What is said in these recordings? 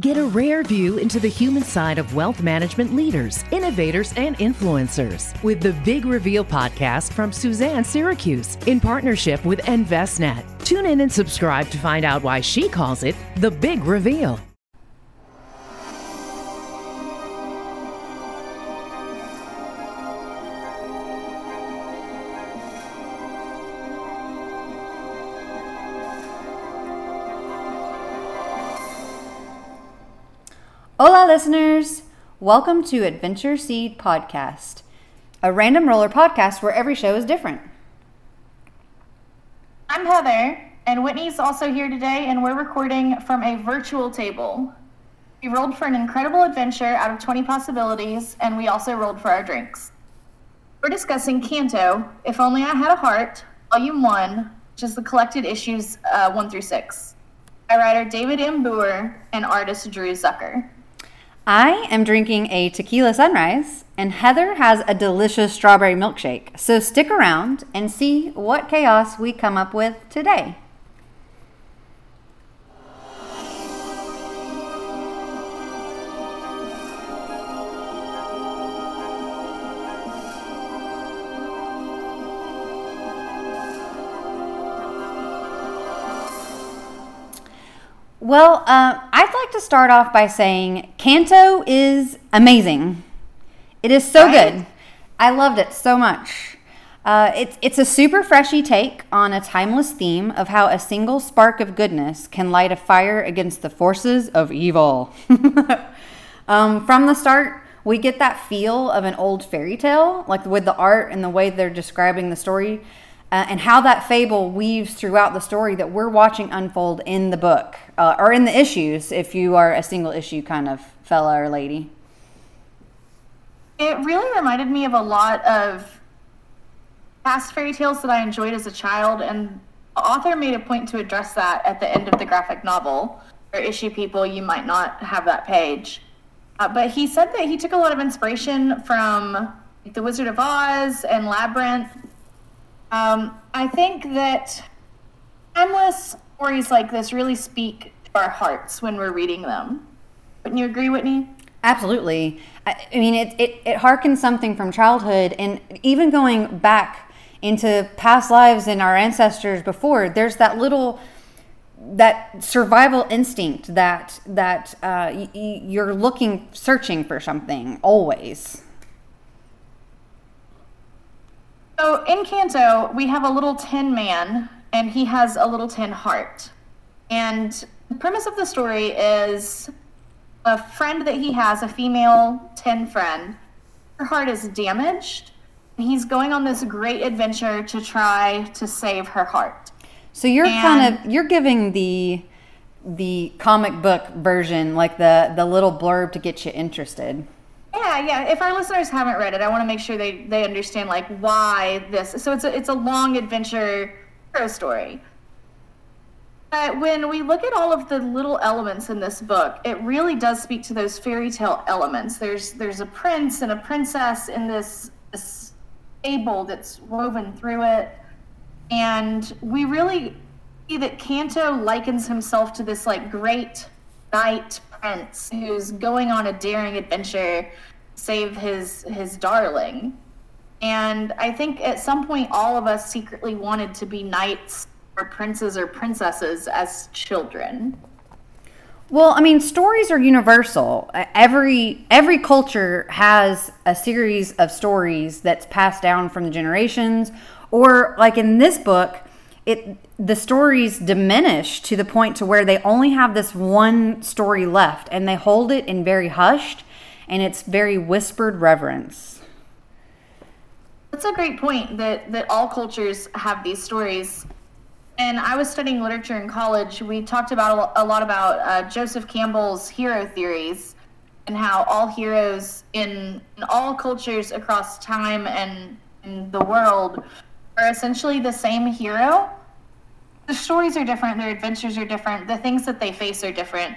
Get a rare view into the human side of wealth management leaders, innovators, and influencers with the Big Reveal podcast from Suzanne Siracuse in partnership with Envestnet. Tune in and subscribe to find out why she calls it the Big Reveal. Hola, listeners! Welcome to Adventure Seed Podcast, a random roller podcast where every show is different. I'm Heather, and Whitney's also here today, and we're recording from a virtual table. We rolled for an incredible adventure out of 20 possibilities, and we also rolled for our drinks. We're discussing Canto, If Only I Had a Heart, Volume 1, which is the collected issues uh, 1 through 6, by writer David M. Booher and artist Drew Zucker. I am drinking a tequila sunrise, and Heather has a delicious strawberry milkshake. So stick around and see what chaos we come up with today. Well, uh, I'd like to start off by saying Canto is amazing. It is so right? good. I loved it so much. Uh, it's, it's a super freshy take on a timeless theme of how a single spark of goodness can light a fire against the forces of evil. um, from the start, we get that feel of an old fairy tale, like with the art and the way they're describing the story uh, and how that fable weaves throughout the story that we're watching unfold in the book uh, or in the issues if you are a single issue kind of fella or lady. It really reminded me of a lot of past fairy tales that I enjoyed as a child, and author made a point to address that at the end of the graphic novel. For issue people, you might not have that page. Uh, but he said that he took a lot of inspiration from The Wizard of Oz and Labyrinth um, I think that timeless stories like this really speak to our hearts when we're reading them. Wouldn't you agree, Whitney? Absolutely. I, I mean, it, it, it harkens something from childhood, and even going back into past lives and our ancestors before, there's that little that survival instinct that that uh, y- you're looking searching for something always So in Canto, we have a little tin man, and he has a little tin heart. And the premise of the story is a friend that he has, a female tin friend, her heart is damaged. And he's going on this great adventure to try to save her heart. So you're and kind of you're giving the the comic book version, like the the little blurb to get you interested. Yeah, yeah. If our listeners haven't read it, I want to make sure they, they understand like why this. So it's a it's a long adventure hero story. But when we look at all of the little elements in this book, it really does speak to those fairy tale elements. There's there's a prince and a princess in this, this fable that's woven through it, and we really see that Canto likens himself to this like great knight prince who's going on a daring adventure save his his darling. And i think at some point all of us secretly wanted to be knights or princes or princesses as children. Well i mean stories are universal. Every every culture has a series of stories that's passed down from the generations. Or like in this book it the stories diminish to the point to where they only have this one story left and they hold it in very hushed and it's very whispered reverence. That's a great point that that all cultures have these stories. And i was studying literature in college. We talked about a lot about uh, joseph campbell's hero theories and how all heroes in, in all cultures across time and in the world are essentially the same hero. The stories are different, their adventures are different, the things that they face are different,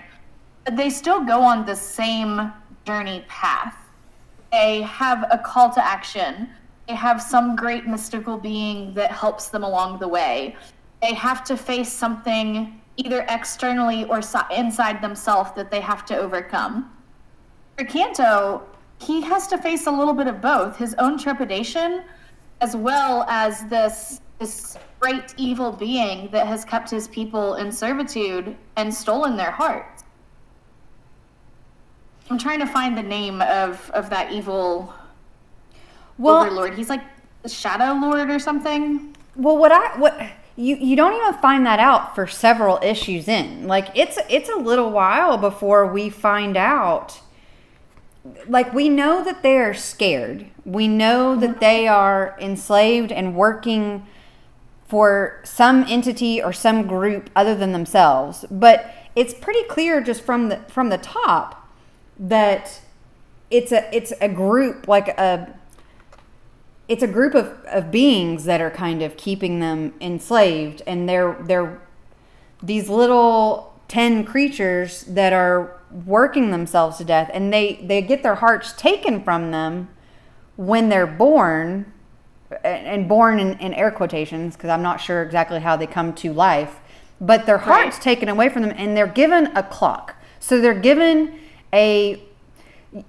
but they still go on the same journey path. They have a call to action. They have some great mystical being that helps them along the way. They have to face something either externally or si- inside themselves that they have to overcome. For Canto, he has to face a little bit of both his own trepidation as well as this this great evil being that has kept his people in servitude and stolen their hearts. I'm trying to find the name of of that evil well, overlord. He's like the Shadow Lord or something. Well, what I what you you don't even find that out for several issues in. Like it's it's a little while before we find out like we know that they are scared. We know that mm-hmm. they are enslaved and working for some entity or some group other than themselves. But it's pretty clear just from the from the top that it's a it's a group like a it's a group of, of beings that are kind of keeping them enslaved. And they're they're these little 10 creatures that are working themselves to death. And they they get their hearts taken from them when they're born and born in, in air quotations because i'm not sure exactly how they come to life. But their hearts right. taken away from them and they're given a clock. So they're given a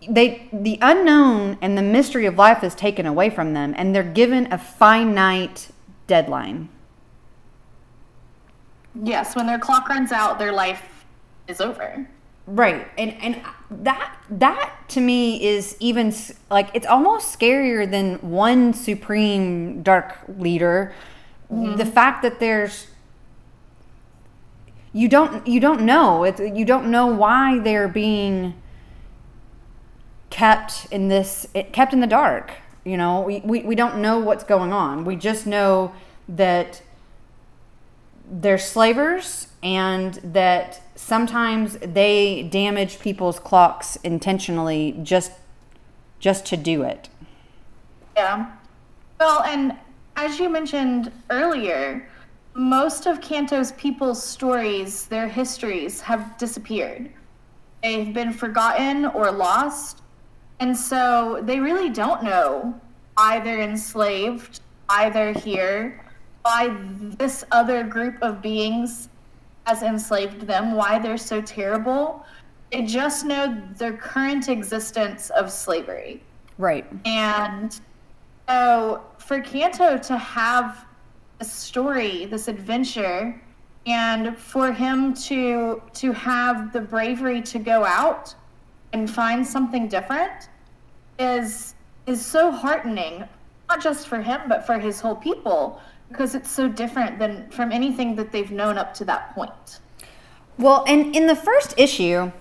they the unknown and the mystery of life is taken away from them and they're given a finite deadline. Yes when their clock runs out their life is over. Right and and that that to me is even like it's almost scarier than one supreme dark leader. Mm-hmm. the fact that there's you don't you don't know. It's, you don't know why they're being kept in this kept in the dark you know? We, we, we don't know what's going on. We just know that they're slavers and that sometimes they damage people's clocks intentionally just just to do it. Yeah. Well and as you mentioned earlier most of canto's people's stories their histories have disappeared they've been forgotten or lost and so they really don't know why they're enslaved, why they're here, why this other group of beings has enslaved them, why they're so terrible. They just know their current existence of slavery. Right. And so for Canto to have a story, this adventure, and for him to to have the bravery to go out and find something different is is so heartening not just for him but for his whole people because it's so different than from anything that they've known up to that point. Well and in the first issue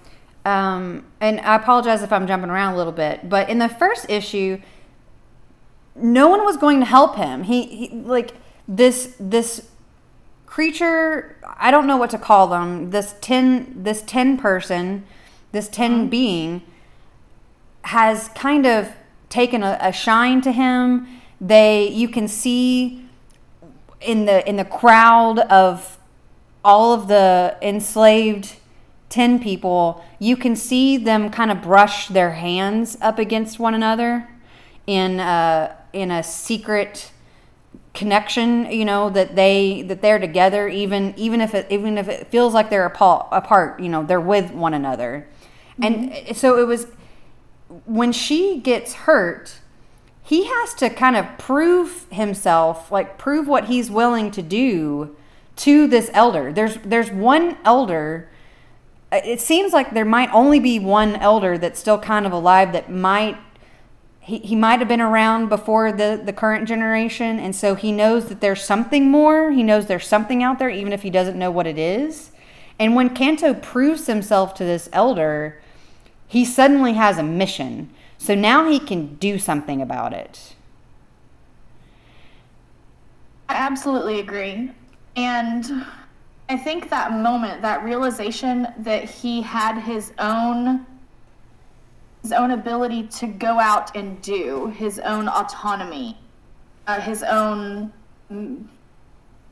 um, and i apologize if i'm jumping around a little bit but in the first issue no one was going to help him. He, he like this this creature i don't know what to call them this 10 this 10 person this 10 mm-hmm. being has kind of taken a, a shine to him. They you can see in the in the crowd of all of the enslaved 10 people, you can see them kind of brush their hands up against one another in a, in a secret connection, you know, that they that they're together even even if it even if it feels like they're apart, apart you know, they're with one another. Mm-hmm. And so it was when she gets hurt, he has to kind of prove himself, like prove what he's willing to do to this elder. There's there's one elder. It seems like there might only be one elder that's still kind of alive that might he, he might have been around before the, the current generation and so he knows that there's something more he knows there's something out there even if he doesn't know what it is and when canto proves himself to this elder he suddenly has a mission. So now he can do something about it. I absolutely agree. And I think that moment, that realization that he had his own his own ability to go out and do, his own autonomy, uh, his own mm,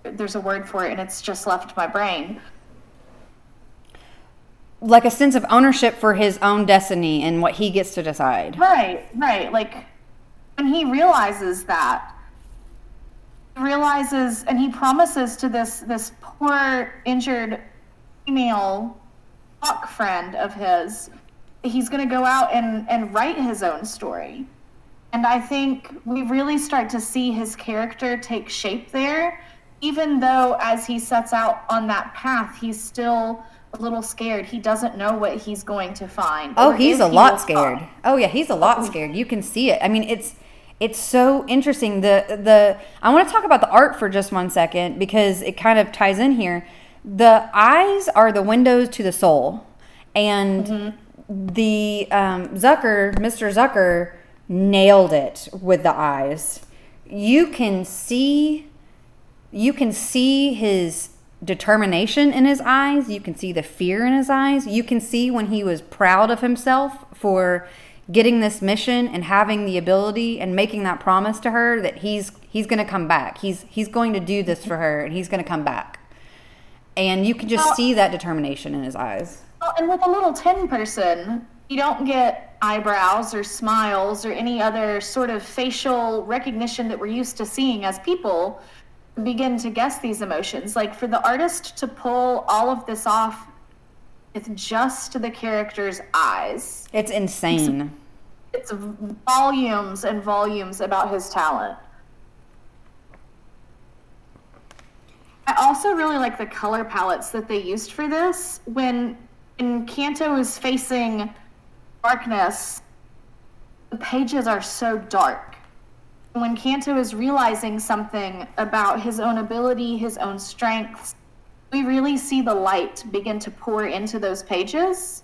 there's a word for it and it's just left my brain like a sense of ownership for his own destiny and what he gets to decide. Right, right. Like when he realizes that, realizes and he promises to this this poor injured female hawk friend of his, he's going to go out and, and write his own story. And I think we really start to see his character take shape there, even though as he sets out on that path, he's still a little scared. He doesn't know what he's going to find. Oh, he's a he lot scared. Find. Oh yeah, he's a lot oh. scared. You can see it. I mean, it's it's so interesting. The the I want to talk about the art for just one second because it kind of ties in here. The eyes are the windows to the soul, and mm-hmm. The um, Zucker, Mr. Zucker nailed it with the eyes. You can see you can see his determination in his eyes, you can see the fear in his eyes. You can see when he was proud of himself for getting this mission and having the ability and making that promise to her that he's he's going to come back. He's he's going to do this for her and he's going to come back. And you can just see that determination in his eyes. Well, and with a little tin person, you don't get eyebrows or smiles or any other sort of facial recognition that we're used to seeing as people begin to guess these emotions. Like for the artist to pull all of this off with just the character's eyes. It's insane. It's, it's volumes and volumes about his talent. I also really like the color palettes that they used for this. When in Canto is facing darkness, the pages are so dark. When Canto is realizing something about his own ability, his own strengths, we really see the light begin to pour into those pages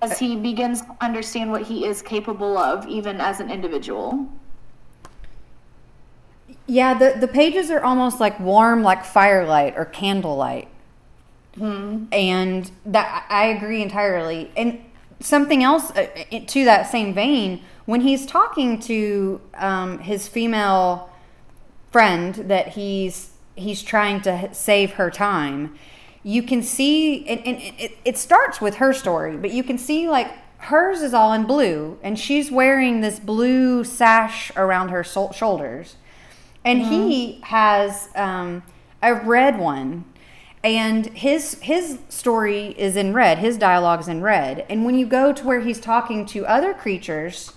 as he begins to understand what he is capable of, even as an individual. Yeah, the, the pages are almost like warm, like firelight or candlelight. Hmm. And that I agree entirely. And something else uh, to that same vein, when he's talking to um, his female friend that he's he's trying to save her time, you can see, and, and it, it starts with her story, but you can see like hers is all in blue, and she's wearing this blue sash around her shoulders, and mm-hmm. he has um, a red one and his his story is in red his dialogue is in red. And when you go to where he's talking to other creatures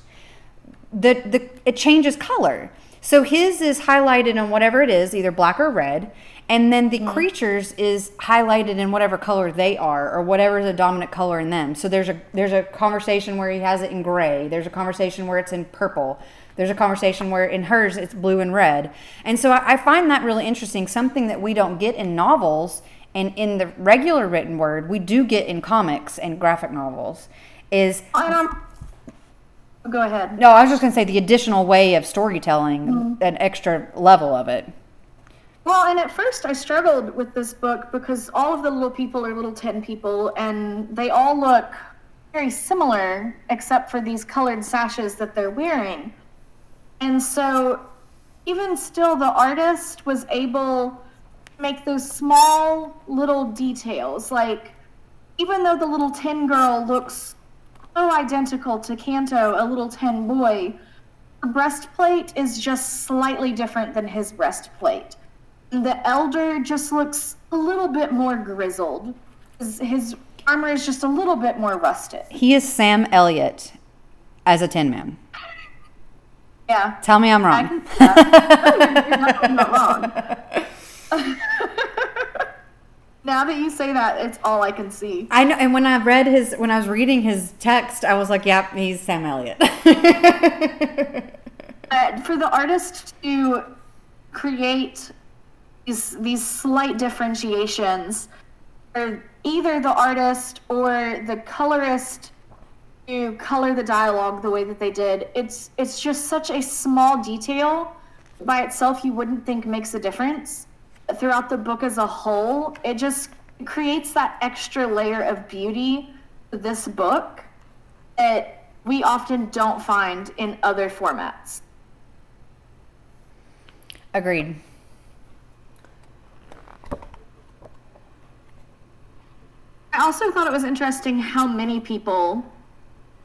the, the it changes color. So his is highlighted in whatever it is either black or red and then the mm. creatures is highlighted in whatever color they are or whatever the dominant color in them. So there's a there's a conversation where he has it in gray. There's a conversation where it's in purple. There's a conversation where in hers it's blue and red. And so I, I find that really interesting something that we don't get in novels and in the regular written word we do get in comics and graphic novels is um, go ahead. No i was just going to say the additional way of storytelling mm-hmm. an extra level of it. Well and at first i struggled with this book because all of the little people are little tin people and they all look very similar except for these colored sashes that they're wearing. And so even still the artist was able make those small little details. Like, even though the little tin girl looks so identical to Canto, a little tin boy, her breastplate is just slightly different than his breastplate. The elder just looks a little bit more grizzled. His, his armor is just a little bit more rusted. He is Sam Elliott as a tin man. Yeah. Tell me I'm wrong. I you're not wrong. now that you say that, it's all I can see. I know, and when I read his, when I was reading his text, I was like, "Yep, he's Sam Elliott." uh, for the artist to create these these slight differentiations, or either the artist or the colorist to color the dialogue the way that they did, it's it's just such a small detail by itself you wouldn't think makes a difference throughout the book as a whole, it just creates that extra layer of beauty this book that we often don't find in other formats. Agreed. I also thought it was interesting how many people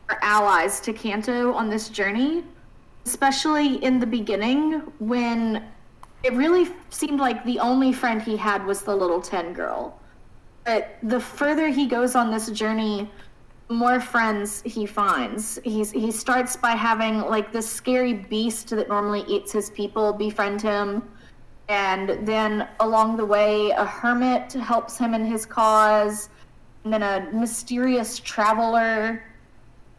are allies to Canto on this journey, especially in the beginning when it really seemed like the only friend he had was the little 10 girl. But the further he goes on this journey, more friends he finds. He's he starts by having like this scary beast that normally eats his people befriend him. And then along the way, a hermit helps him in his cause. And then a mysterious traveler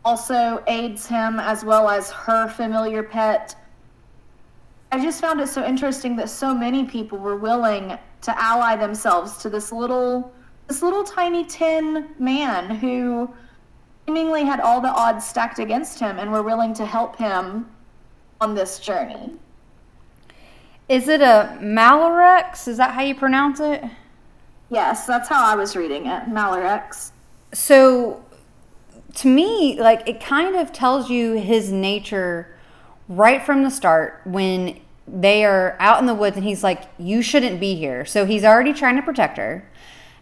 also aids him, as well as her familiar pet. I just found it so interesting that so many people were willing to ally themselves to this little this little tiny tin man who seemingly had all the odds stacked against him and were willing to help him on this journey. Is it a Malarex? Is that how you pronounce it? Yes, that's how I was reading it, Malarex. So to me, like it kind of tells you his nature right from the start when they are out in the woods and he's like, You shouldn't be here. So he's already trying to protect her.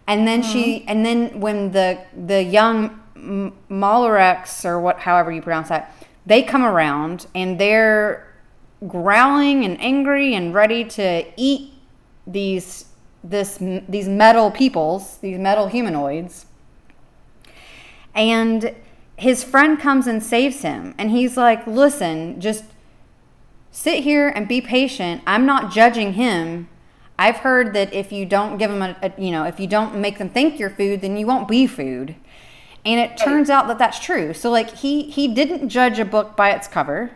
And then mm-hmm. she, and then when the the young Malarex or what, however you pronounce that, they come around and they're growling and angry and ready to eat these this these metal peoples, these metal humanoids. And his friend comes and saves him and he's like, "Listen, just sit here and be patient. I'm not judging him. I've heard that if you don't give them a, a you know, if you don't make them think you're food, then you won't be food." And it turns out that that's true. So like he he didn't judge a book by its cover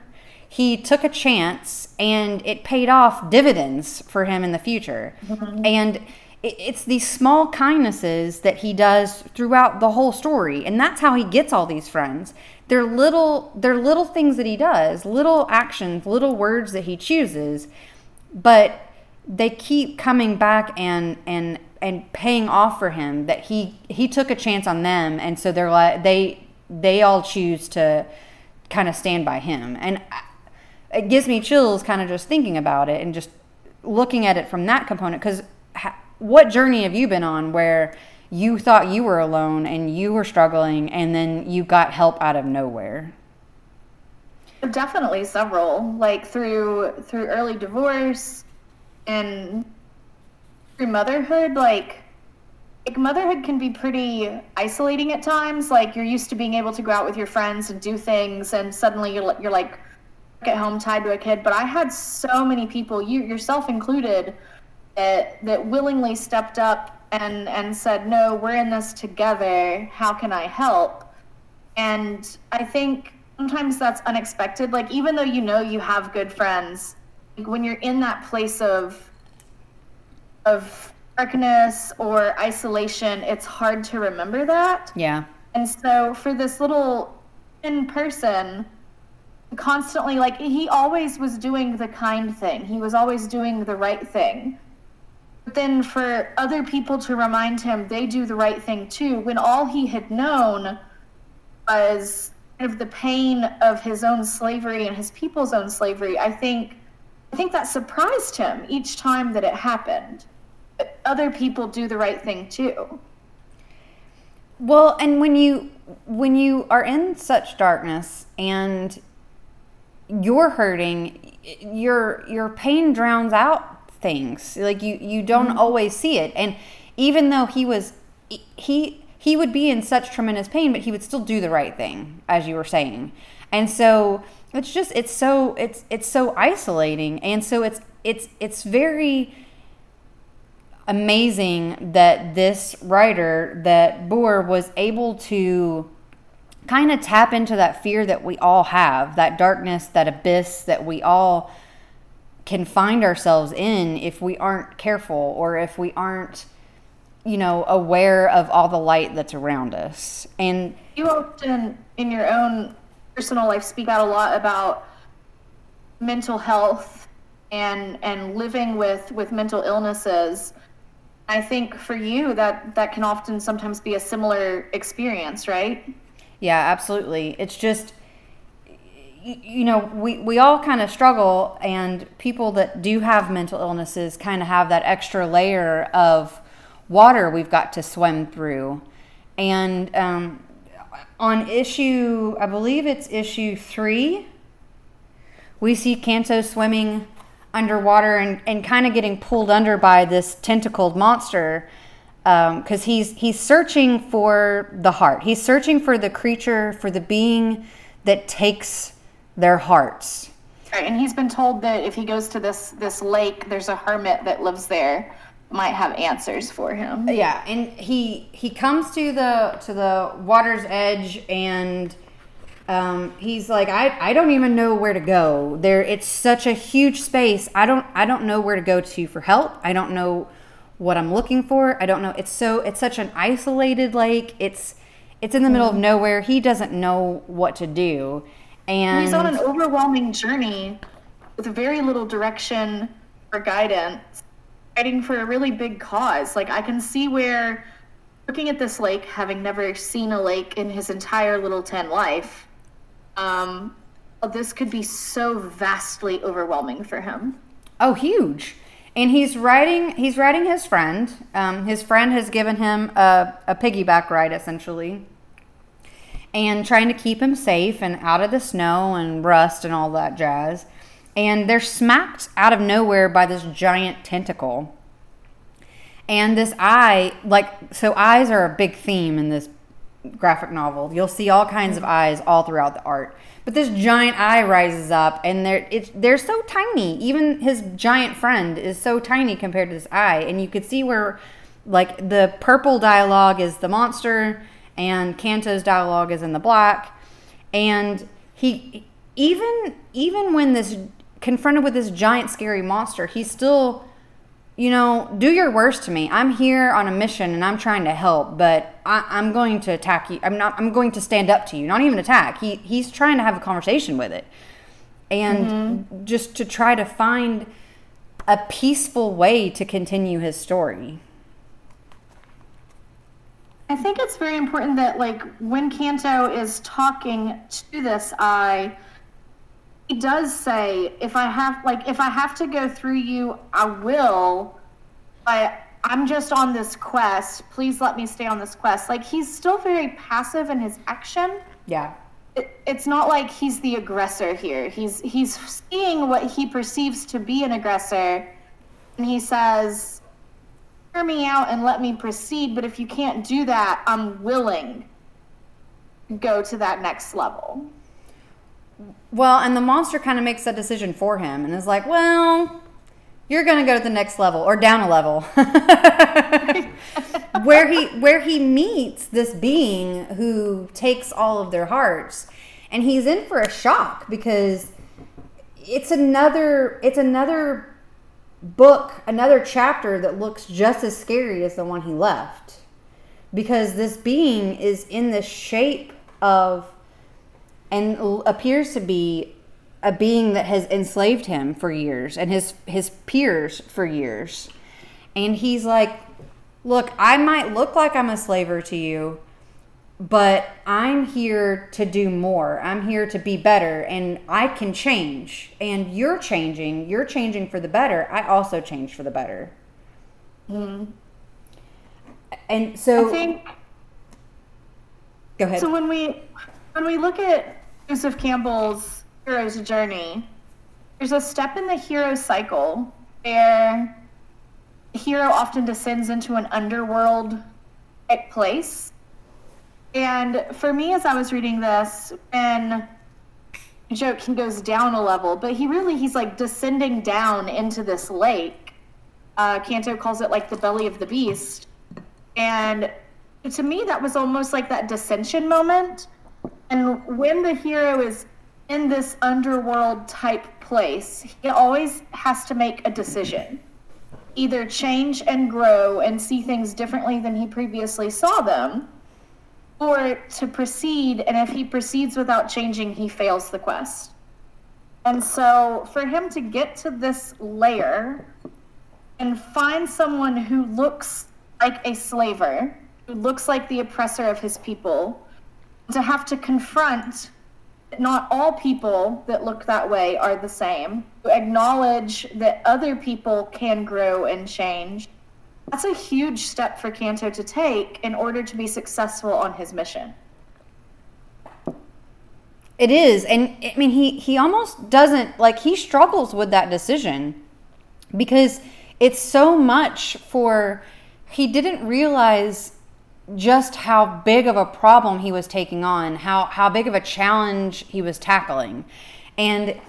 he took a chance and it paid off dividends for him in the future. Mm-hmm. And it's these small kindnesses that he does throughout the whole story and that's how he gets all these friends they're little they're little things that he does little actions little words that he chooses but they keep coming back and and and paying off for him that he he took a chance on them. And so they're like they they all choose to kind of stand by him. And it gives me chills kind of just thinking about it and just looking at it from that component. Because ha- what journey have you been on where you thought you were alone and you were struggling and then you got help out of nowhere. Definitely several like through through early divorce and through motherhood like like motherhood can be pretty isolating at times like you're used to being able to go out with your friends and do things and suddenly you're you're like at home tied to a kid, but I had so many people, you yourself included, that that willingly stepped up and and said, "No, we're in this together. How can I help?" And I think sometimes that's unexpected. Like even though you know you have good friends, when you're in that place of of darkness or isolation, it's hard to remember that. Yeah. And so for this little in person constantly like he always was doing the kind thing. He was always doing the right thing. But then for other people to remind him they do the right thing too, when all he had known was kind of the pain of his own slavery and his people's own slavery, I think I think that surprised him each time that it happened. But other people do the right thing too. Well, and when you when you are in such darkness and you're hurting, your your pain drowns out things. Like you you don't mm-hmm. always see it. And even though he was he he would be in such tremendous pain, but he would still do the right thing, as you were saying. And so it's just it's so it's it's so isolating, and so it's it's it's very amazing that this writer that Booher was able to kind of tap into that fear that we all have, that darkness, that abyss that we all can find ourselves in if we aren't careful or if we aren't you know aware of all the light that's around us. And you often in your own personal life speak out a lot about mental health and and living with with mental illnesses. I think for you that that can often sometimes be a similar experience right? Yeah, absolutely. It's just you know, we, we all kind of struggle, and people that do have mental illnesses kind of have that extra layer of water we've got to swim through. And um, on issue, I believe it's issue three, we see Canto swimming underwater and, and kind of getting pulled under by this tentacled monster. because um, he's he's searching for the heart. He's searching for the creature, for the being that takes their hearts. Right, and he's been told that if he goes to this this lake, there's a hermit that lives there, might have answers for him. Yeah, and he he comes to the to the water's edge, and um, he's like, I I don't even know where to go. There, it's such a huge space. I don't I don't know where to go to for help. I don't know what I'm looking for. I don't know. It's so it's such an isolated lake. It's it's in the middle of nowhere. He doesn't know what to do. And he's on an overwhelming journey with very little direction or guidance, fighting for a really big cause. Like I can see where looking at this lake, having never seen a lake in his entire little 10 life, um, this could be so vastly overwhelming for him. Oh, huge. And he's writing. He's writing his friend. Um, his friend has given him a, a piggyback ride, essentially and trying to keep him safe and out of the snow and rust and all that jazz. And they're smacked out of nowhere by this giant tentacle. And this eye, like, so eyes are a big theme in this graphic novel. You'll see all kinds of eyes all throughout the art. But this giant eye rises up, and they're it's they're so tiny. Even his giant friend is so tiny compared to this eye, and you could see where, like, the purple dialogue is the monster, and Canto's dialogue is in the black. And he even even when this confronted with this giant scary monster, he's still you know, do your worst to me. I'm here on a mission and I'm trying to help, but I, am going to attack you. I'm not. I'm going to stand up to you. Not even attack. He he's trying to have a conversation with it, and mm-hmm. just to try to find a peaceful way to continue his story. I think it's very important that, like, when Canto is talking to this eye, he does say, "If I have, like, if I have to go through you, I will." But I'm just on this quest. Please let me stay on this quest. Like, he's still very passive in his action. Yeah. It, it's not like he's the aggressor here. He's he's seeing what he perceives to be an aggressor, and he says, hear me out and let me proceed, but if you can't do that, I'm willing to go to that next level. Well, and the monster kind of makes that decision for him and is like, well, you're going to go to the next level or down a level. where he where he meets this being who takes all of their hearts and he's in for a shock because it's another it's another book, another chapter that looks just as scary as the one he left. Because this being is in the shape of and appears to be a being that has enslaved him for years and his his peers for years. And he's like, "Look, I might look like I'm a slaver to you, but I'm here to do more. I'm here to be better and I can change. And you're changing. You're changing for the better. I also change for the better. Mm. And so I think Go ahead. So when we when we look at Joseph Campbell's hero's journey, there's a step in the hero cycle where the hero often descends into an underworld place and for me, as I was reading this, and joke he goes down a level, but he really he's like descending down into this lake. Uh, Canto calls it like the belly of the beast, and to me that was almost like that dissension moment. And when the hero is in this underworld type place, he always has to make a decision. Either change and grow and see things differently than he previously saw them, or to proceed, and if he proceeds without changing, he fails the quest. And so, for him to get to this layer and find someone who looks like a slaver, who looks like the oppressor of his people, to have to confront not all people that look that way are the same, to acknowledge that other people can grow and change, that's a huge step for Canto to take in order to be successful on his mission. It is. And I mean he he almost doesn't like he struggles with that decision because it's so much for he didn't realize just how big of a problem he was taking on, how how big of a challenge he was tackling. And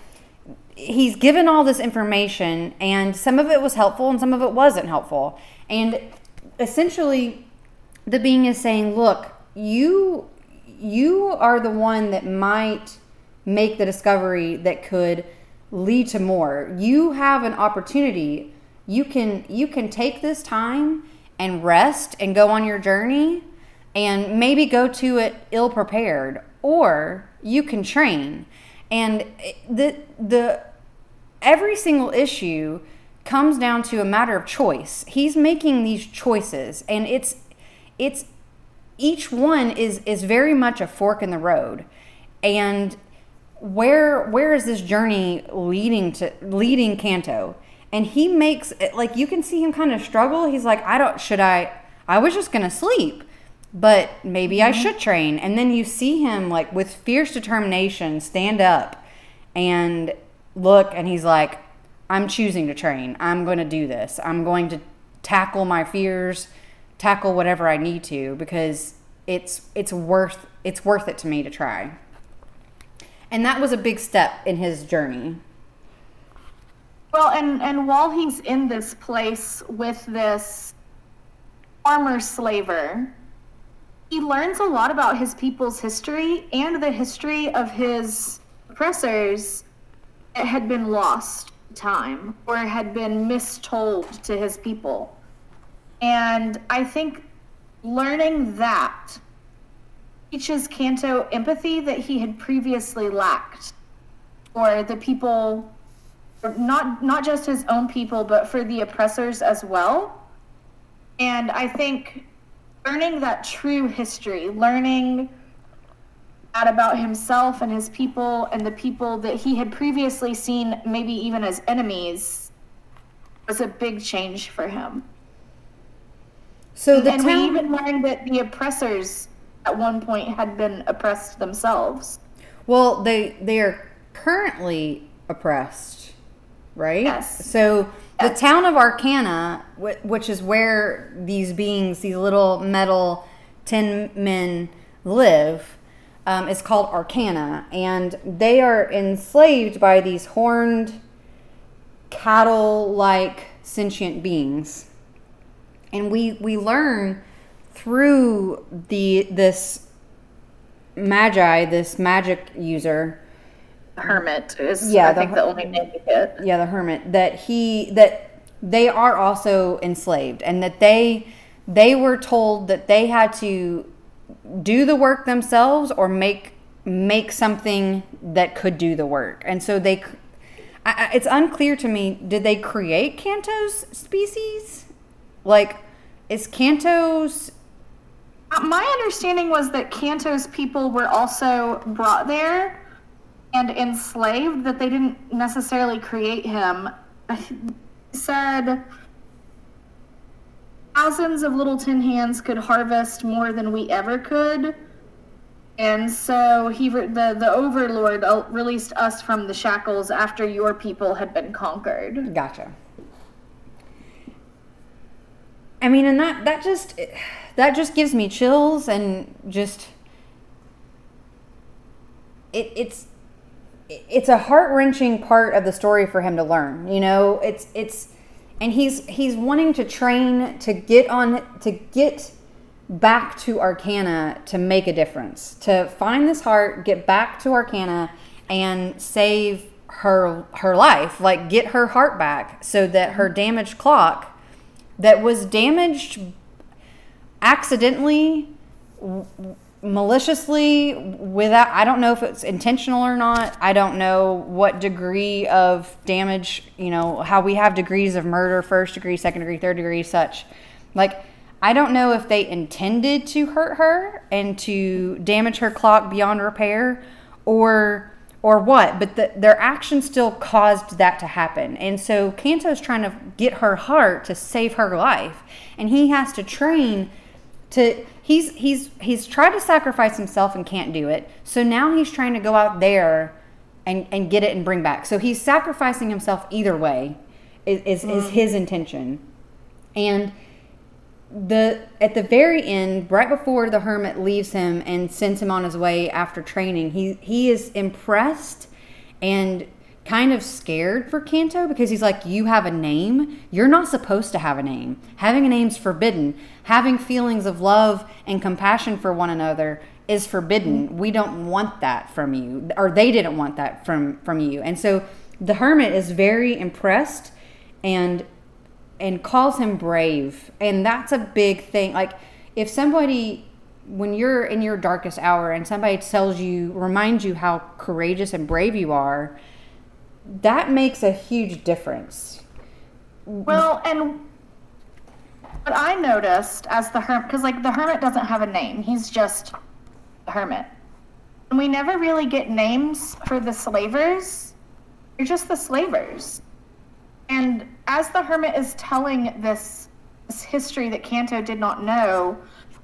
he's given all this information and some of it was helpful and some of it wasn't helpful. And essentially the being is saying, "Look, you you are the one that might make the discovery that could lead to more. You have an opportunity. You can you can take this time and rest and go on your journey and maybe go to it ill prepared or you can train. And the the every single issue comes down to a matter of choice. He's making these choices and it's it's each one is is very much a fork in the road. And where where is this journey leading to leading Canto? And he makes it like you can see him kind of struggle. He's like, I don't should I I was just gonna sleep, but maybe mm-hmm. I should train. And then you see him like with fierce determination stand up and look and he's like, I'm choosing to train. I'm gonna do this. I'm going to tackle my fears, tackle whatever I need to because it's it's worth it's worth it to me to try. And that was a big step in his journey. Well, and and while he's in this place with this former slaver, he learns a lot about his people's history and the history of his oppressors that had been lost time or had been mistold to his people. And I think learning that teaches Canto empathy that he had previously lacked for the people, not not just his own people, but for the oppressors as well. And I think learning that true history, learning that about himself and his people and the people that he had previously seen maybe even as enemies was a big change for him. So the and town... we even learned that the oppressors at one point had been oppressed themselves. Well, they they are currently oppressed, right? Yes. So. The town of Arcana, which is where these beings, these little metal tin men live, um, is called Arcana, and they are enslaved by these horned cattle-like sentient beings, and we we learn through the this magi, this magic user, hermit is yeah, I the, think the only name we get. Yeah, the hermit that he that they are also enslaved and that they they were told that they had to do the work themselves or make make something that could do the work. And so they I, it's unclear to me did they create Canto's species? Like is Canto's uh, my understanding was that Canto's people were also brought there and enslaved, that they didn't necessarily create him. said thousands of little tin hands could harvest more than we ever could. And so he, the the overlord, uh, released us from the shackles after your people had been conquered. Gotcha. I mean, and that that just that just gives me chills and just it, it's it's a heart wrenching part of the story for him to learn. You know, it's it's and he's he's wanting to train to get on to get back to Arcana to make a difference, to find this heart, get back to Arcana, and save her her life, like get her heart back, so that her damaged clock that was damaged accidentally maliciously without i don't know if it's intentional or not. I don't know what degree of damage you know how we have degrees of murder first degree second degree third degree such. Like i don't know if they intended to hurt her and to damage her clock beyond repair or or what but the, their action still caused that to happen. And so canto's trying to get her heart to save her life. And he has to train to he's he's he's tried to sacrifice himself and can't do it. So now he's trying to go out there and and get it and bring back. So he's sacrificing himself either way is is, is mm-hmm. his intention. And the at the very end, right before the hermit leaves him and sends him on his way after training, he he is impressed and kind of scared for Canto because he's like, You have a name. You're not supposed to have a name. Having a name's forbidden. Having feelings of love and compassion for one another is forbidden. We don't want that from you. Or they didn't want that from from you. And so the hermit is very impressed and and calls him brave. And that's a big thing. Like if somebody when you're in your darkest hour and somebody tells you reminds you how courageous and brave you are, that makes a huge difference. Well, and what I noticed as the hermit, because like the hermit doesn't have a name, he's just the hermit. And we never really get names for the slavers. They're just the slavers. And as the hermit is telling this, this history that Canto did not know,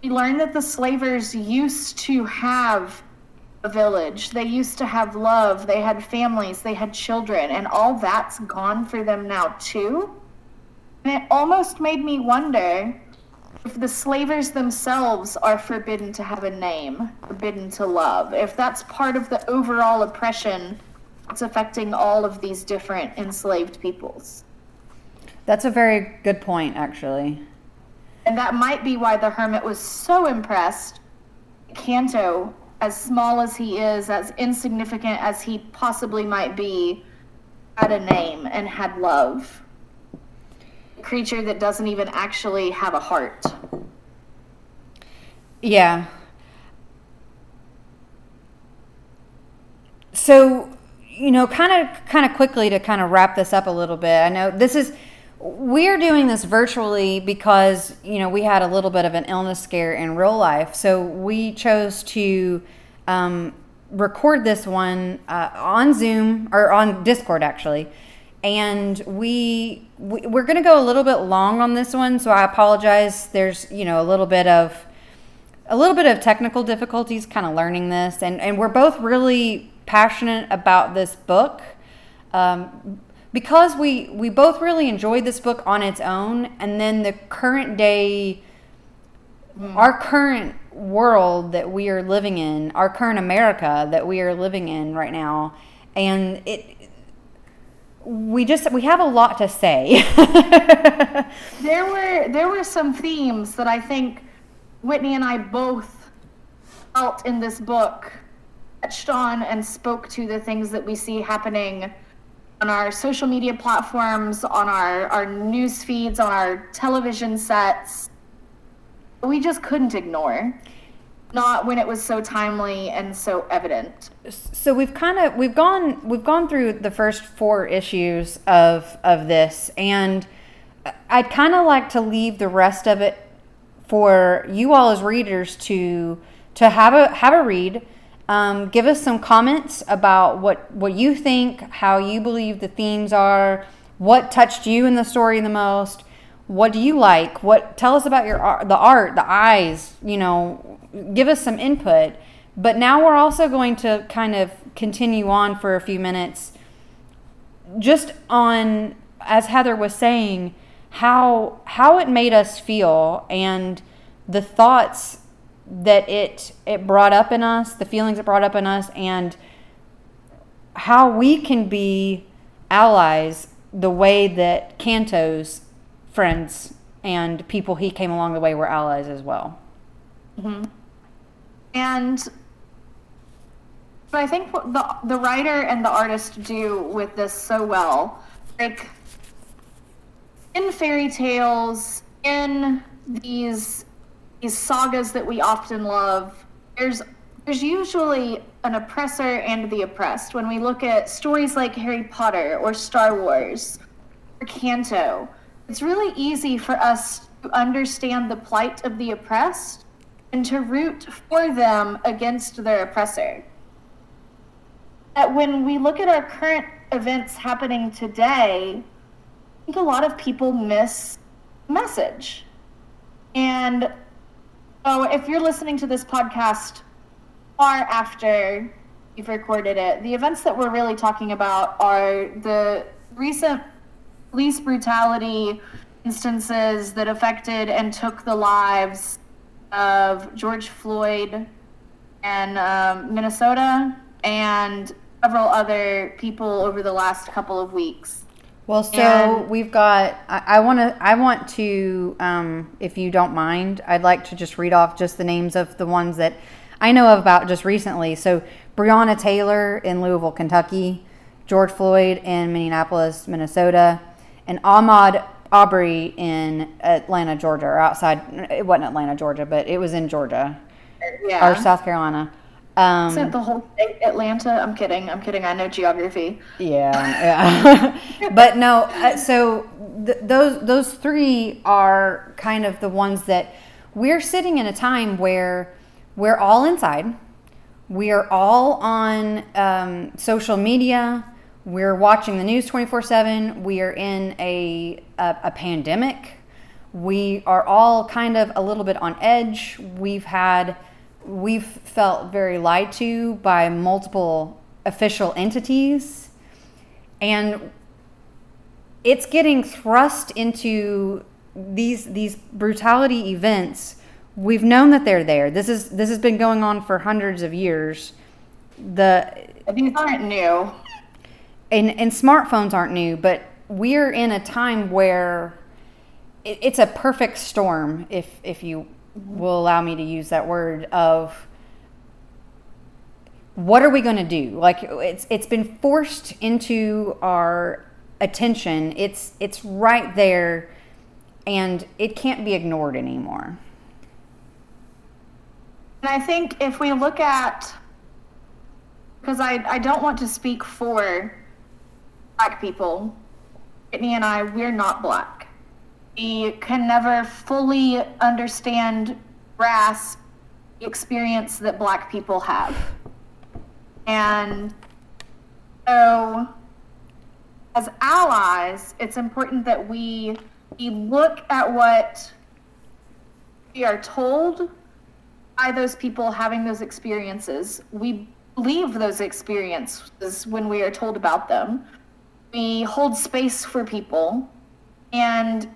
we learn that the slavers used to have a village. They used to have love. They had families. They had children. And all that's gone for them now, too. And it almost made me wonder if the slavers themselves are forbidden to have a name, forbidden to love, if that's part of the overall oppression that's affecting all of these different enslaved peoples. That's a very good point, actually. And that might be why the hermit was so impressed. Canto, as small as he is, as insignificant as he possibly might be, had a name and had love A creature that doesn't even actually have a heart. Yeah. So, you know, kind of kind of quickly to kind of wrap this up a little bit. I know this is we're doing this virtually because, you know, we had a little bit of an illness scare in real life. So, we chose to um, record this one uh, on Zoom or on Discord actually. And we, we we're going to go a little bit long on this one so i apologize. There's you know a little bit of a little bit of technical difficulties kind of learning this. And and we're both really passionate about this book. Um, because we we both really enjoyed this book on its own and then the current day mm. our current world that we are living in our current america that we are living in right now and it we just we have a lot to say. there were there were some themes that I think Whitney and I both felt in this book touched on and spoke to the things that we see happening on our social media platforms, on our, our news feeds, on our television sets. We just couldn't ignore not when it was so timely and so evident. So we've kind of we've gone we've gone through the first four issues of of this and I'd kind of like to leave the rest of it for you all as readers to to have a have a read. Um, give us some comments about what what you think, how you believe the themes are, what touched you in the story the most. What do you like? What tell us about your the art, the eyes, you know, give us some input. But now we're also going to kind of continue on for a few minutes just on as Heather was saying how how it made us feel and the thoughts that it it brought up in us, the feelings it brought up in us and how we can be allies the way that Canto's friends and people he came along the way were allies as well. Mm-hmm. And but I think the the writer and the artist do with this so well, like in fairy tales, in these these sagas that we often love, there's there's usually an oppressor and the oppressed. When we look at stories like Harry Potter or Star Wars or Canto, it's really easy for us to understand the plight of the oppressed and to root for them against their oppressor. That when we look at our current events happening today, I think a lot of people miss message. And so if you're listening to this podcast far after you've recorded it, the events that we're really talking about are the recent police brutality instances that affected and took the lives of George Floyd and um, Minnesota and several other people over the last couple of weeks. Well, so and, we've got. I want to. I want to, um, if you don't mind, I'd like to just read off just the names of the ones that I know of about just recently. So Breonna Taylor in Louisville, Kentucky, George Floyd in Minneapolis, Minnesota, and Ahmaud Arbery in Atlanta, Georgia, or outside. It wasn't Atlanta, Georgia, but it was in Georgia, yeah, or South Carolina. Um, Isn't the whole state Atlanta? I'm kidding. I'm kidding. I know geography. Yeah, yeah. but no. Uh, so th- those those three are kind of the ones that we're sitting in a time where we're all inside. We are all on um, social media. We're watching the news 24 7. We are in a, a, a pandemic. We are all kind of a little bit on edge. We've had we've felt very lied to by multiple official entities. And it's getting thrust into these these brutality events. We've known that they're there. This is this has been going on for hundreds of years. The these aren't new. And and smartphones aren't new but we're in a time where it, it's a perfect storm if if you will allow me to use that word of what are we going to do? Like it's it's been forced into our attention. It's it's right there and it can't be ignored anymore. And i think if we look at because I, I don't want to speak for black people brittany and i we're not black we can never fully understand, grasp the experience that Black people have. And so, as allies, it's important that we, we look at what we are told by those people having those experiences. We believe those experiences when we are told about them. We hold space for people. And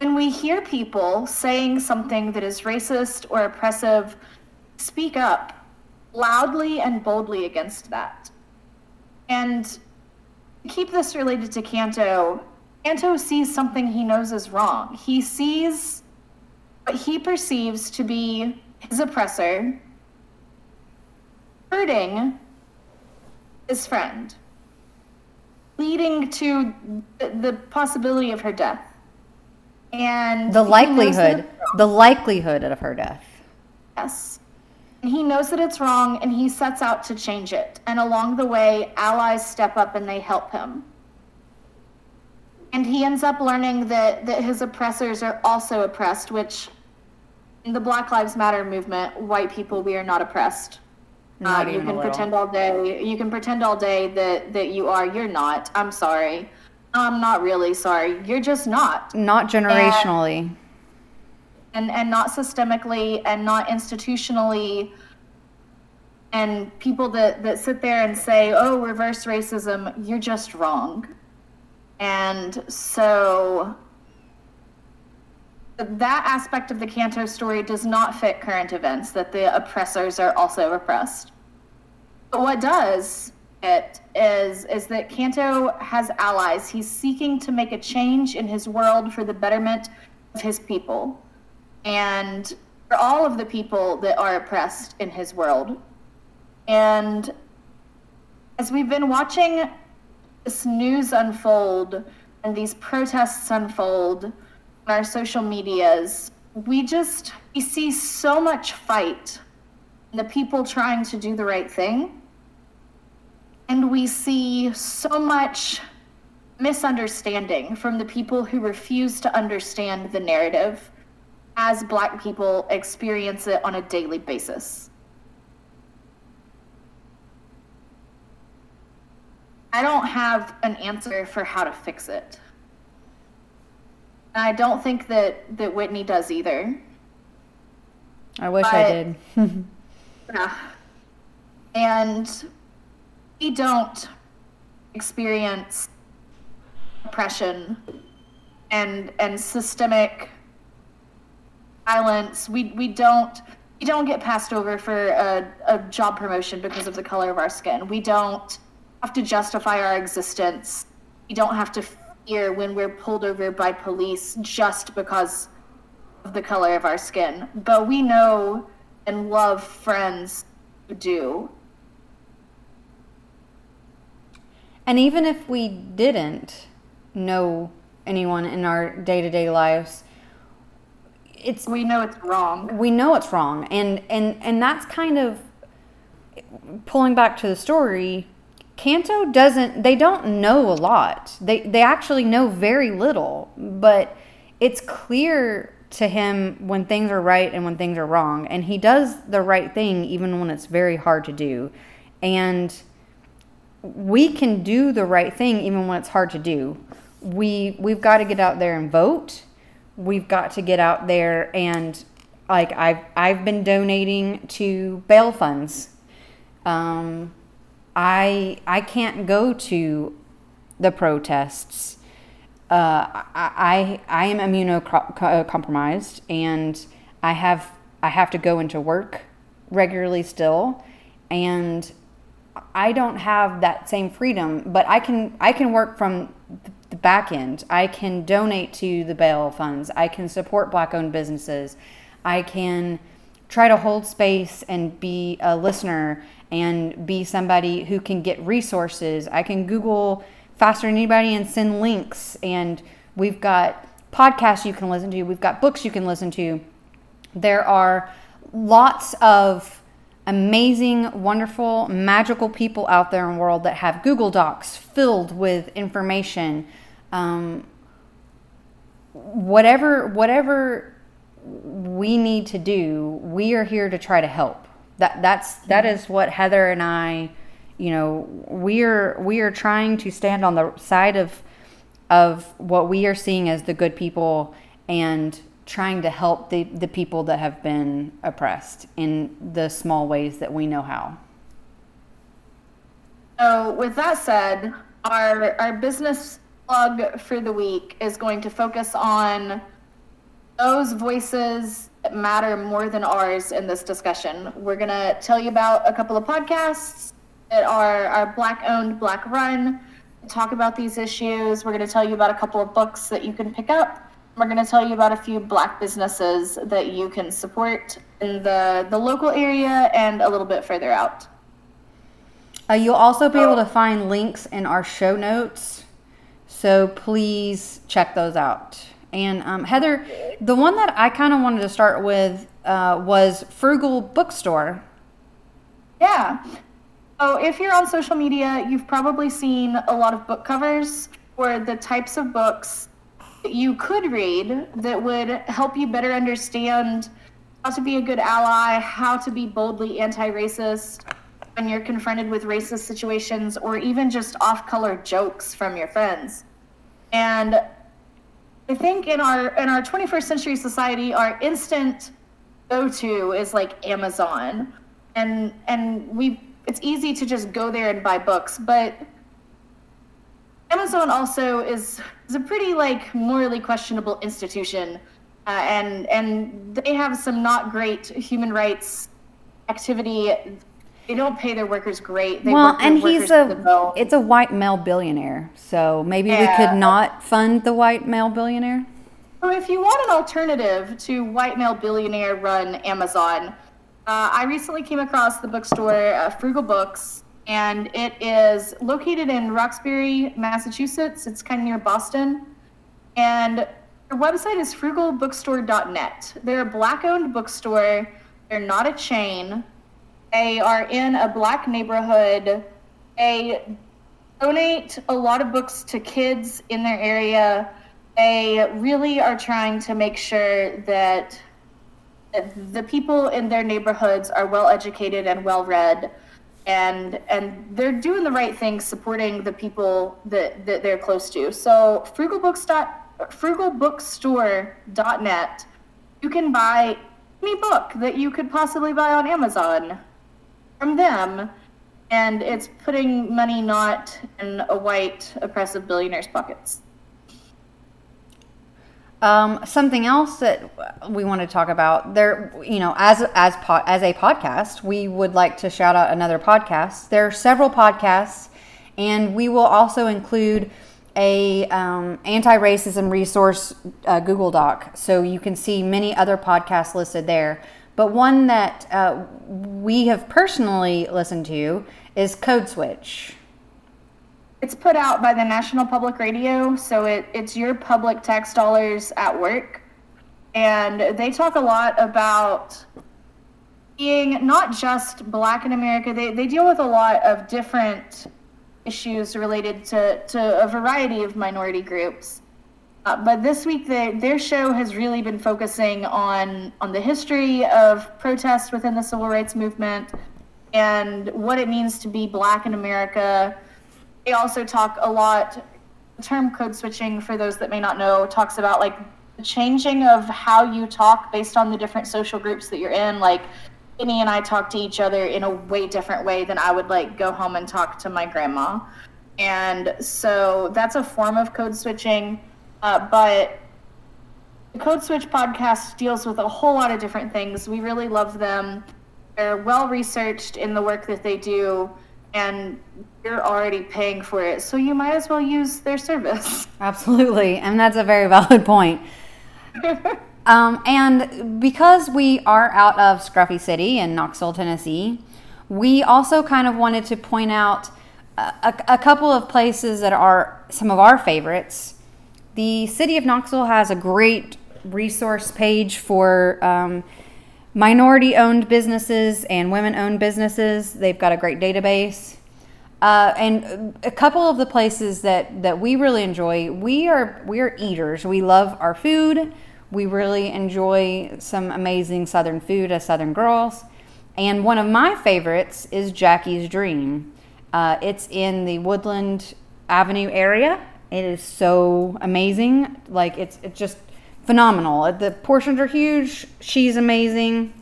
when we hear people saying something that is racist or oppressive, speak up loudly and boldly against that. And keep this related to Canto, Canto sees something he knows is wrong. He sees what he perceives to be his oppressor hurting his friend, leading to the possibility of her death and the likelihood the likelihood of her death. Yes. And he knows that it's wrong and he sets out to change it. And along the way allies step up and they help him. And he ends up learning that that his oppressors are also oppressed which in the black lives matter movement white people we are not oppressed. Not uh, you can pretend all day you can pretend all day that that you are. You're not. I'm sorry I'm not really sorry. You're just not. Not generationally. And, and, and not systemically and not institutionally. And people that, that sit there and say, oh, reverse racism, you're just wrong. And so that aspect of the Canto story does not fit current events, that the oppressors are also oppressed. But what does it is is that Canto has allies. He's seeking to make a change in his world for the betterment of his people and for all of the people that are oppressed in his world. And as we've been watching this news unfold and these protests unfold on our social medias, we just we see so much fight the people trying to do the right thing and we see so much misunderstanding from the people who refuse to understand the narrative as Black people experience it on a daily basis. I don't have an answer for how to fix it. And I don't think that, that Whitney does either. I wish but, I did. yeah. And we don't experience oppression and and systemic violence. We we don't we don't get passed over for a, a job promotion because of the color of our skin. We don't have to justify our existence. We don't have to fear when we're pulled over by police just because of the color of our skin. But we know and love friends who do. And even if we didn't know anyone in our day to day lives, it's we know it's wrong. We know it's wrong, and and and that's kind of pulling back to the story. Canto doesn't. They don't know a lot. They they actually know very little, but it's clear to him when things are right and when things are wrong, and he does the right thing even when it's very hard to do, and we can do the right thing even when it's hard to do. We we've got to get out there and vote we've got to get out there and like I've I've been donating to bail funds. Um, I I can't go to the protests. Uh, I, I am immunocompromised and I have I have to go into work regularly still, and I don't have that same freedom. But I can I can work from the back end. I can donate to the bail funds. I can support black owned businesses. I can try to hold space and be a listener and be somebody who can get resources. I can Google faster than anybody and send links. And we've got podcasts you can listen to, we've got books you can listen to. There are lots of amazing, wonderful, magical people out there in the world that have Google Docs filled with information. Um, whatever, whatever we need to do, we are here to try to help. That that's that is what Heather and I, you know, we are we are trying to stand on the side of of what we are seeing as the good people and trying to help the, the people that have been oppressed in the small ways that we know how. So, with that said, our, our business plug for the week is going to focus on those voices that matter more than ours in this discussion. We're going to tell you about a couple of podcasts that are, are Black owned, Black run, talk about these issues. We're going to tell you about a couple of books that you can pick up we're going to tell you about a few black businesses that you can support in the, the local area and a little bit further out. Uh, you'll also be able to find links in our show notes, so please check those out. And um, Heather, the one that I kind of wanted to start with uh, was Frugal Bookstore. Yeah. So if you're on social media, you've probably seen a lot of book covers for the types of books you could read that would help you better understand how to be a good ally, how to be boldly anti racist when you're confronted with racist situations, or even just off color jokes from your friends. And I think in our in our 21st century society, our instant go-to is like Amazon, and and we it's easy to just go there and buy books, but Amazon also is is a pretty like morally questionable institution, uh, and and they have some not great human rights activity. They don't pay their workers great. They well, and he's a it's a white male billionaire, so maybe yeah. we could not fund the white male billionaire. So if you want an alternative to white male billionaire run Amazon, uh, I recently came across the bookstore uh, Frugal Books and it is located in Roxbury, Massachusetts. It's kind of near Boston. And their website is frugalbookstore.net. They're a black owned bookstore, they're not a chain. They are in a black neighborhood. They donate a lot of books to kids in their area. They really are trying to make sure that the people in their neighborhoods are well educated and well read and and they're doing the right thing supporting the people that, that they're close to. So frugalbooks frugalbookstore.net you can buy any book that you could possibly buy on amazon from them and it's putting money not in a white oppressive billionaire's pockets Um, something else that we want to talk about there, you know, as as po- as a podcast, we would like to shout out another podcast. There are several podcasts, and we will also include a um, anti-racism resource uh, Google Doc, so you can see many other podcasts listed there. But one that uh, we have personally listened to is Code Switch. It's put out by the National Public Radio, so it, it's your public tax dollars at work. And they talk a lot about being not just black in America, they, they deal with a lot of different issues related to, to a variety of minority groups. Uh, but this week, they, their show has really been focusing on, on the history of protests within the civil rights movement and what it means to be black in America they also talk a lot. The term code switching, for those that may not know, talks about like the changing of how you talk based on the different social groups that you're in. Like Penny and I talk to each other in a way different way than I would like go home and talk to my grandma. And so that's a form of code switching. Uh, but the Code Switch podcast deals with a whole lot of different things. We really love them. They're well researched in the work that they do and you're already paying for it, so you might as well use their service. Absolutely, and that's a very valid point. um, and because we are out of Scruffy City in Knoxville, Tennessee, we also kind of wanted to point out a, a couple of places that are some of our favorites. The city of Knoxville has a great resource page for um, minority owned businesses and women owned businesses. They've got a great database. Uh, and a couple of the places that, that we really enjoy, we are we are eaters. We love our food. We really enjoy some amazing Southern food as Southern girls. And one of my favorites is Jackie's Dream. Uh, it's in the Woodland Avenue area. It is so amazing. Like it's it's just phenomenal. The portions are huge. She's amazing.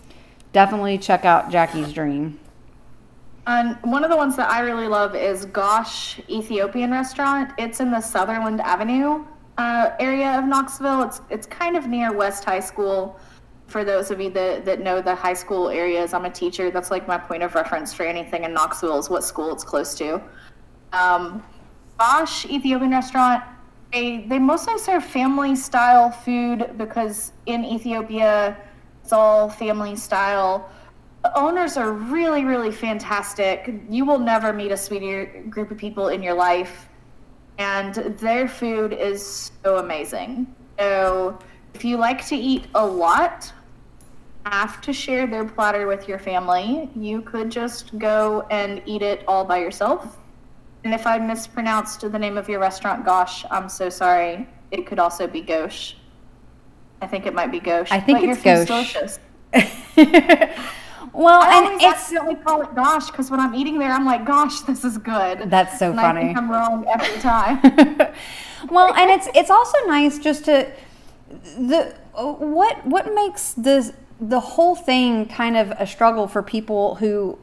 Definitely check out Jackie's Dream. And one of the ones that I really love is Gosh Ethiopian Restaurant. It's in the Sutherland Avenue uh, area of Knoxville. It's it's kind of near West High School. For those of you that, that know the high school areas, I'm a teacher. That's like my point of reference for anything in Knoxville is what school it's close to. Um, Gosh Ethiopian Restaurant they they mostly serve family style food because in Ethiopia it's all family style. The owners are really really fantastic. You will never meet a sweeter group of people in your life, and their food is so amazing. So if you like to eat a lot, have to share their platter with your family. You could just go and eat it all by yourself and if I mispronounced the name of your restaurant, Gosh, I'm so sorry. It could also be Gauche. I think it might be Gauche. I think but it's Gauche. well, I and it's accidentally call it Gosh because when I'm eating there, I'm like, Gosh, this is good. That's so and funny. I think I'm wrong every time. well, and it's it's also nice just to the what what makes this the whole thing kind of a struggle for people who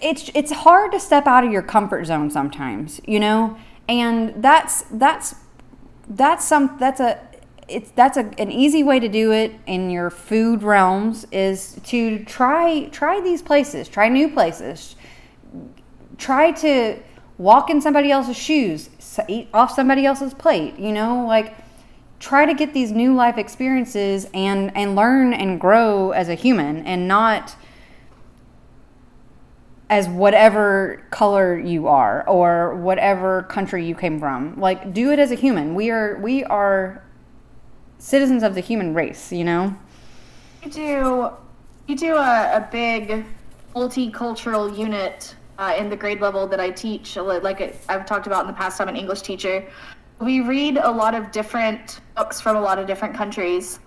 it's it's hard to step out of your comfort zone sometimes, you know, and that's that's that's some that's a it's that's a, an easy way to do it in your food realms is to try try these places, try new places, try to walk in somebody else's shoes, eat off somebody else's plate, you know, like try to get these new life experiences and and learn and grow as a human and not as whatever color you are or whatever country you came from. Like do it as a human. We are we are citizens of the human race, you know? You do you do a, a big multicultural unit uh, in the grade level that I teach. Like I've talked about in the past, I'm an English teacher. We read a lot of different books from a lot of different countries.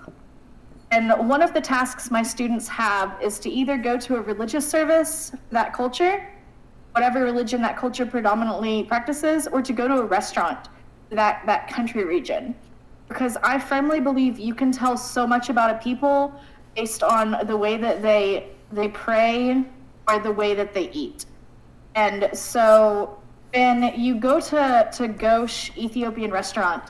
And one of the tasks my students have is to either go to a religious service for that culture, whatever religion that culture predominantly practices, or to go to a restaurant that that country region. Because I firmly believe you can tell so much about a people based on the way that they they pray or the way that they eat. And so when you go to to Ghosh Ethiopian restaurant,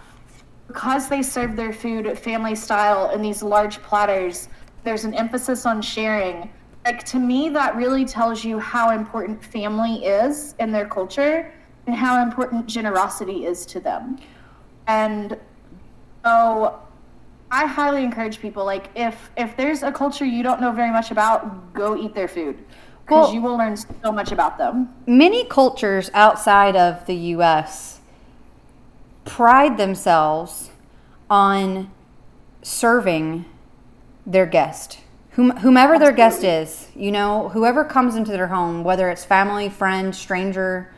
because they serve their food family style in these large platters, there's an emphasis on sharing. Like to me, that really tells you how important family is in their culture and how important generosity is to them. And so I highly encourage people like if if there's a culture you don't know very much about, go eat their food because Well- you will learn so much about them. many cultures outside of the US pride themselves on serving their guest. Whom, whomever their guest is, you know, whoever comes into their home, whether it's family, friend, stranger,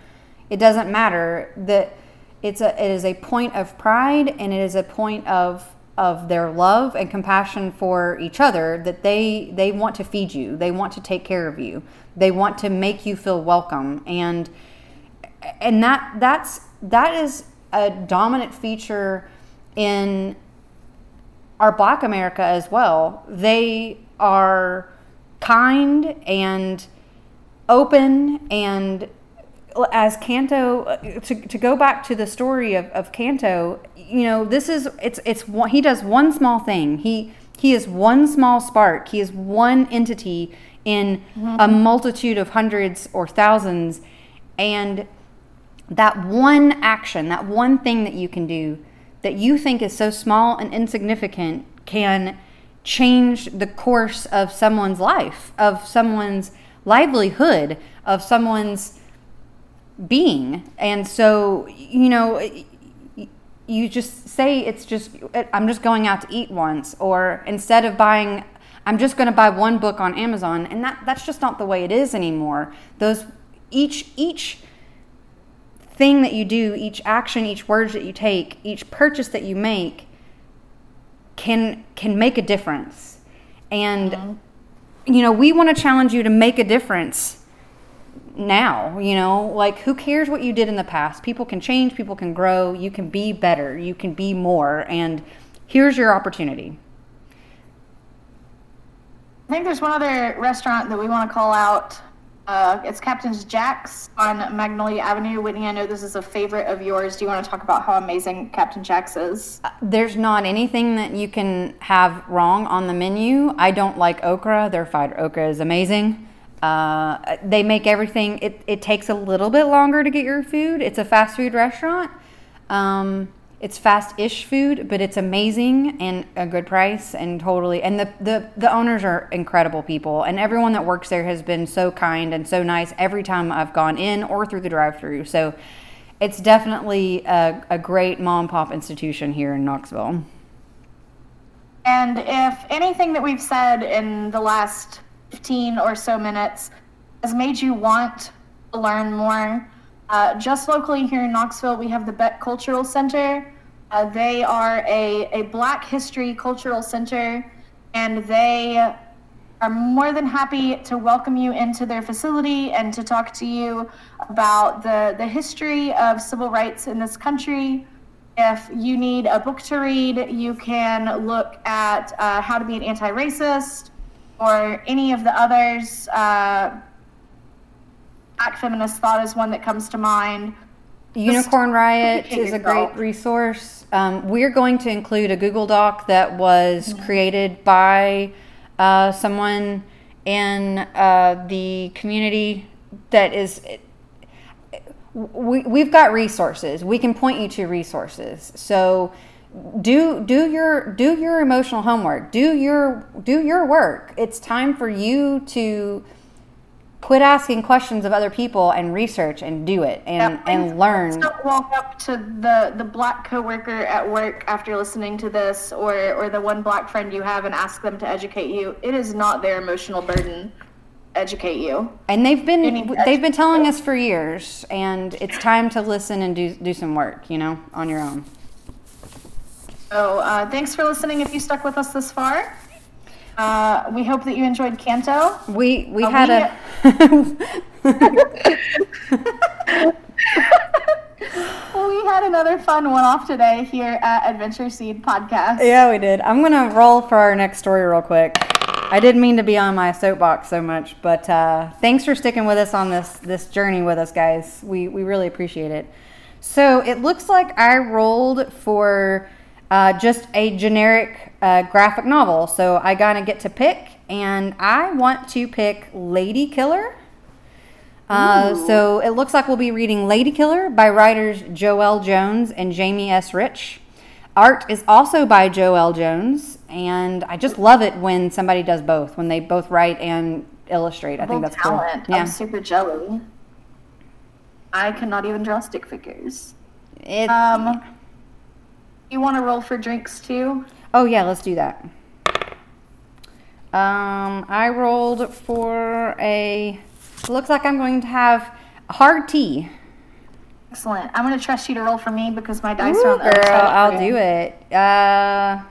it doesn't matter. That it's a it is a point of pride and it is a point of of their love and compassion for each other that they they want to feed you. They want to take care of you. They want to make you feel welcome and and that that's that is a dominant feature in our black america as well they are kind and open and as Canto to, to go back to the story of, of Canto, you know, this is it's it's one, he does one small thing. He he is one small spark. He is one entity in a mm-hmm. multitude of hundreds or thousands and that one action, that one thing that you can do that you think is so small and insignificant can change the course of someone's life, of someone's livelihood, of someone's being. And so, you know, you just say it's just, I'm just going out to eat once, or instead of buying, I'm just going to buy one book on Amazon. And that, that's just not the way it is anymore. Those, each, each, thing that you do, each action, each words that you take, each purchase that you make can can make a difference. And uh-huh. you know, we want to challenge you to make a difference now, you know, like who cares what you did in the past? People can change, people can grow, you can be better, you can be more and here's your opportunity. I think there's one other restaurant that we want to call out. Uh, it's Captain's Jack's on Magnolia Avenue. Whitney, I know this is a favorite of yours. Do you want to talk about how amazing Captain Jack's is? There's not anything that you can have wrong on the menu. I don't like okra. Their fried okra is amazing. Uh, they make everything. It, it takes a little bit longer to get your food. It's a fast food restaurant. Um, it's fast-ish food, but it's amazing and a good price and totally. And the, the the owners are incredible people, and everyone that works there has been so kind and so nice every time I've gone in or through the drive-through. So it's definitely a, a great mom pop institution here in Knoxville. And if anything that we've said in the last 15 or so minutes has made you want to learn more, uh, just locally here in Knoxville, we have the Beck Cultural Center. Uh, they are a, a Black History Cultural Center, and they are more than happy to welcome you into their facility and to talk to you about the, the history of civil rights in this country. If you need a book to read, you can look at uh, How to Be an Anti Racist or any of the others. Uh, Black Feminist Thought is one that comes to mind. Unicorn Riot is a great resource. Um, we're going to include a Google Doc that was created by uh, someone in uh, the community that is. We, we've got resources. We can point you to resources. So do do your do your emotional homework. Do your do your work. It's time for you to quit asking questions of other people and research and do it and Yeah, and learn. Don't walk up to the the black coworker at work after listening to this, or or the one black friend you have, and ask them to educate you. It is not their emotional burden. Educate you. And they've been they've been telling educate us for years, and it's time to listen and do do some work, you know, on your own. So uh, thanks for listening. If you stuck with us this far, uh, we hope that you enjoyed Canto. We we Uh, had we- a we had another fun one off today here at Adventure Seed Podcast. yeah we did. I'm gonna roll for our next story real quick. I didn't mean to be on my soapbox so much, but uh, thanks for sticking with us on this this journey with us, guys. We we really appreciate it. So it looks like I rolled for uh, just a generic uh, graphic novel. So I gotta get to pick, and I want to pick Lady Killer. Uh, so it looks like we'll be reading Lady Killer by writers Joëlle Jones and Jamie S. Rich. Art is also by Joëlle Jones, and I just love it when somebody does both, when they both write and illustrate. I think that's talent. cool. Yeah, I'm super jelly. I cannot even draw stick figures. it, Um, you want to roll for drinks too? oh yeah, let's do that. Um, I rolled for a. Looks like I'm going to have hard tea. Excellent. I'm going to trust you to roll for me because my dice Ooh, are on the other girl, side. I'll do it. Uh,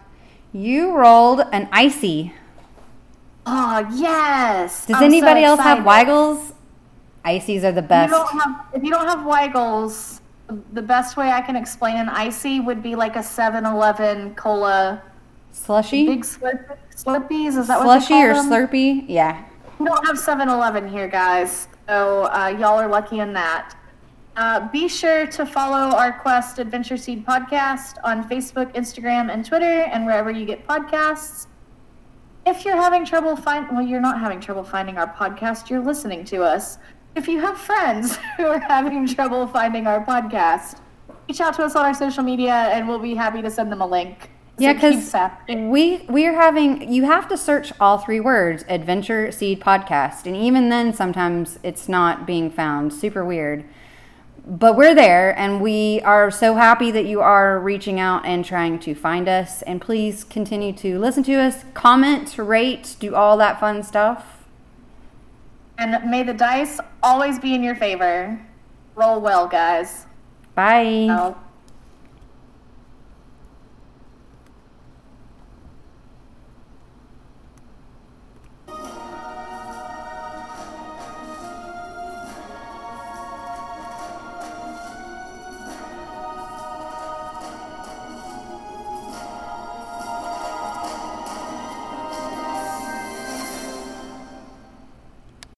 you rolled an icy. Oh yes. Does I'm so anybody else have. Weigels? Ices are the best. you don't have, if you don't have Weigels, the best way I can explain an icy would be like a 7-Eleven cola, Slushy? big slurp, Slurpees. Is that what Slushy or them? Slurpee? Yeah. We don't have 7-Eleven here, guys. So uh, y'all are lucky in that. Uh, be sure to follow our Quest Adventure Seed podcast on Facebook, Instagram, and Twitter, and wherever you get podcasts. If you're having trouble finding, well, you're not having trouble finding our podcast. You're listening to us. If you have friends who are having trouble finding our podcast, reach out to us on our social media, and we'll be happy to send them a link. Yeah, because we we are having you have to search all three words Adventure Seed Podcast, and even then sometimes it's not being found. Super weird. But we're there, and we are so happy that you are reaching out and trying to find us. And please continue to listen to us, comment, rate, do all that fun stuff. And may the dice always be in your favor. Roll well, guys. Bye. Oh.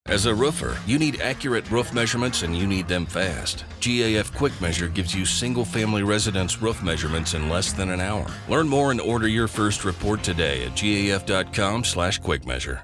As a roofer, you need accurate roof measurements and you need them fast. GAF Quick Measure gives you single family residence roof measurements in less than an hour. Learn more and order your first report today at gaf.com/quickmeasure.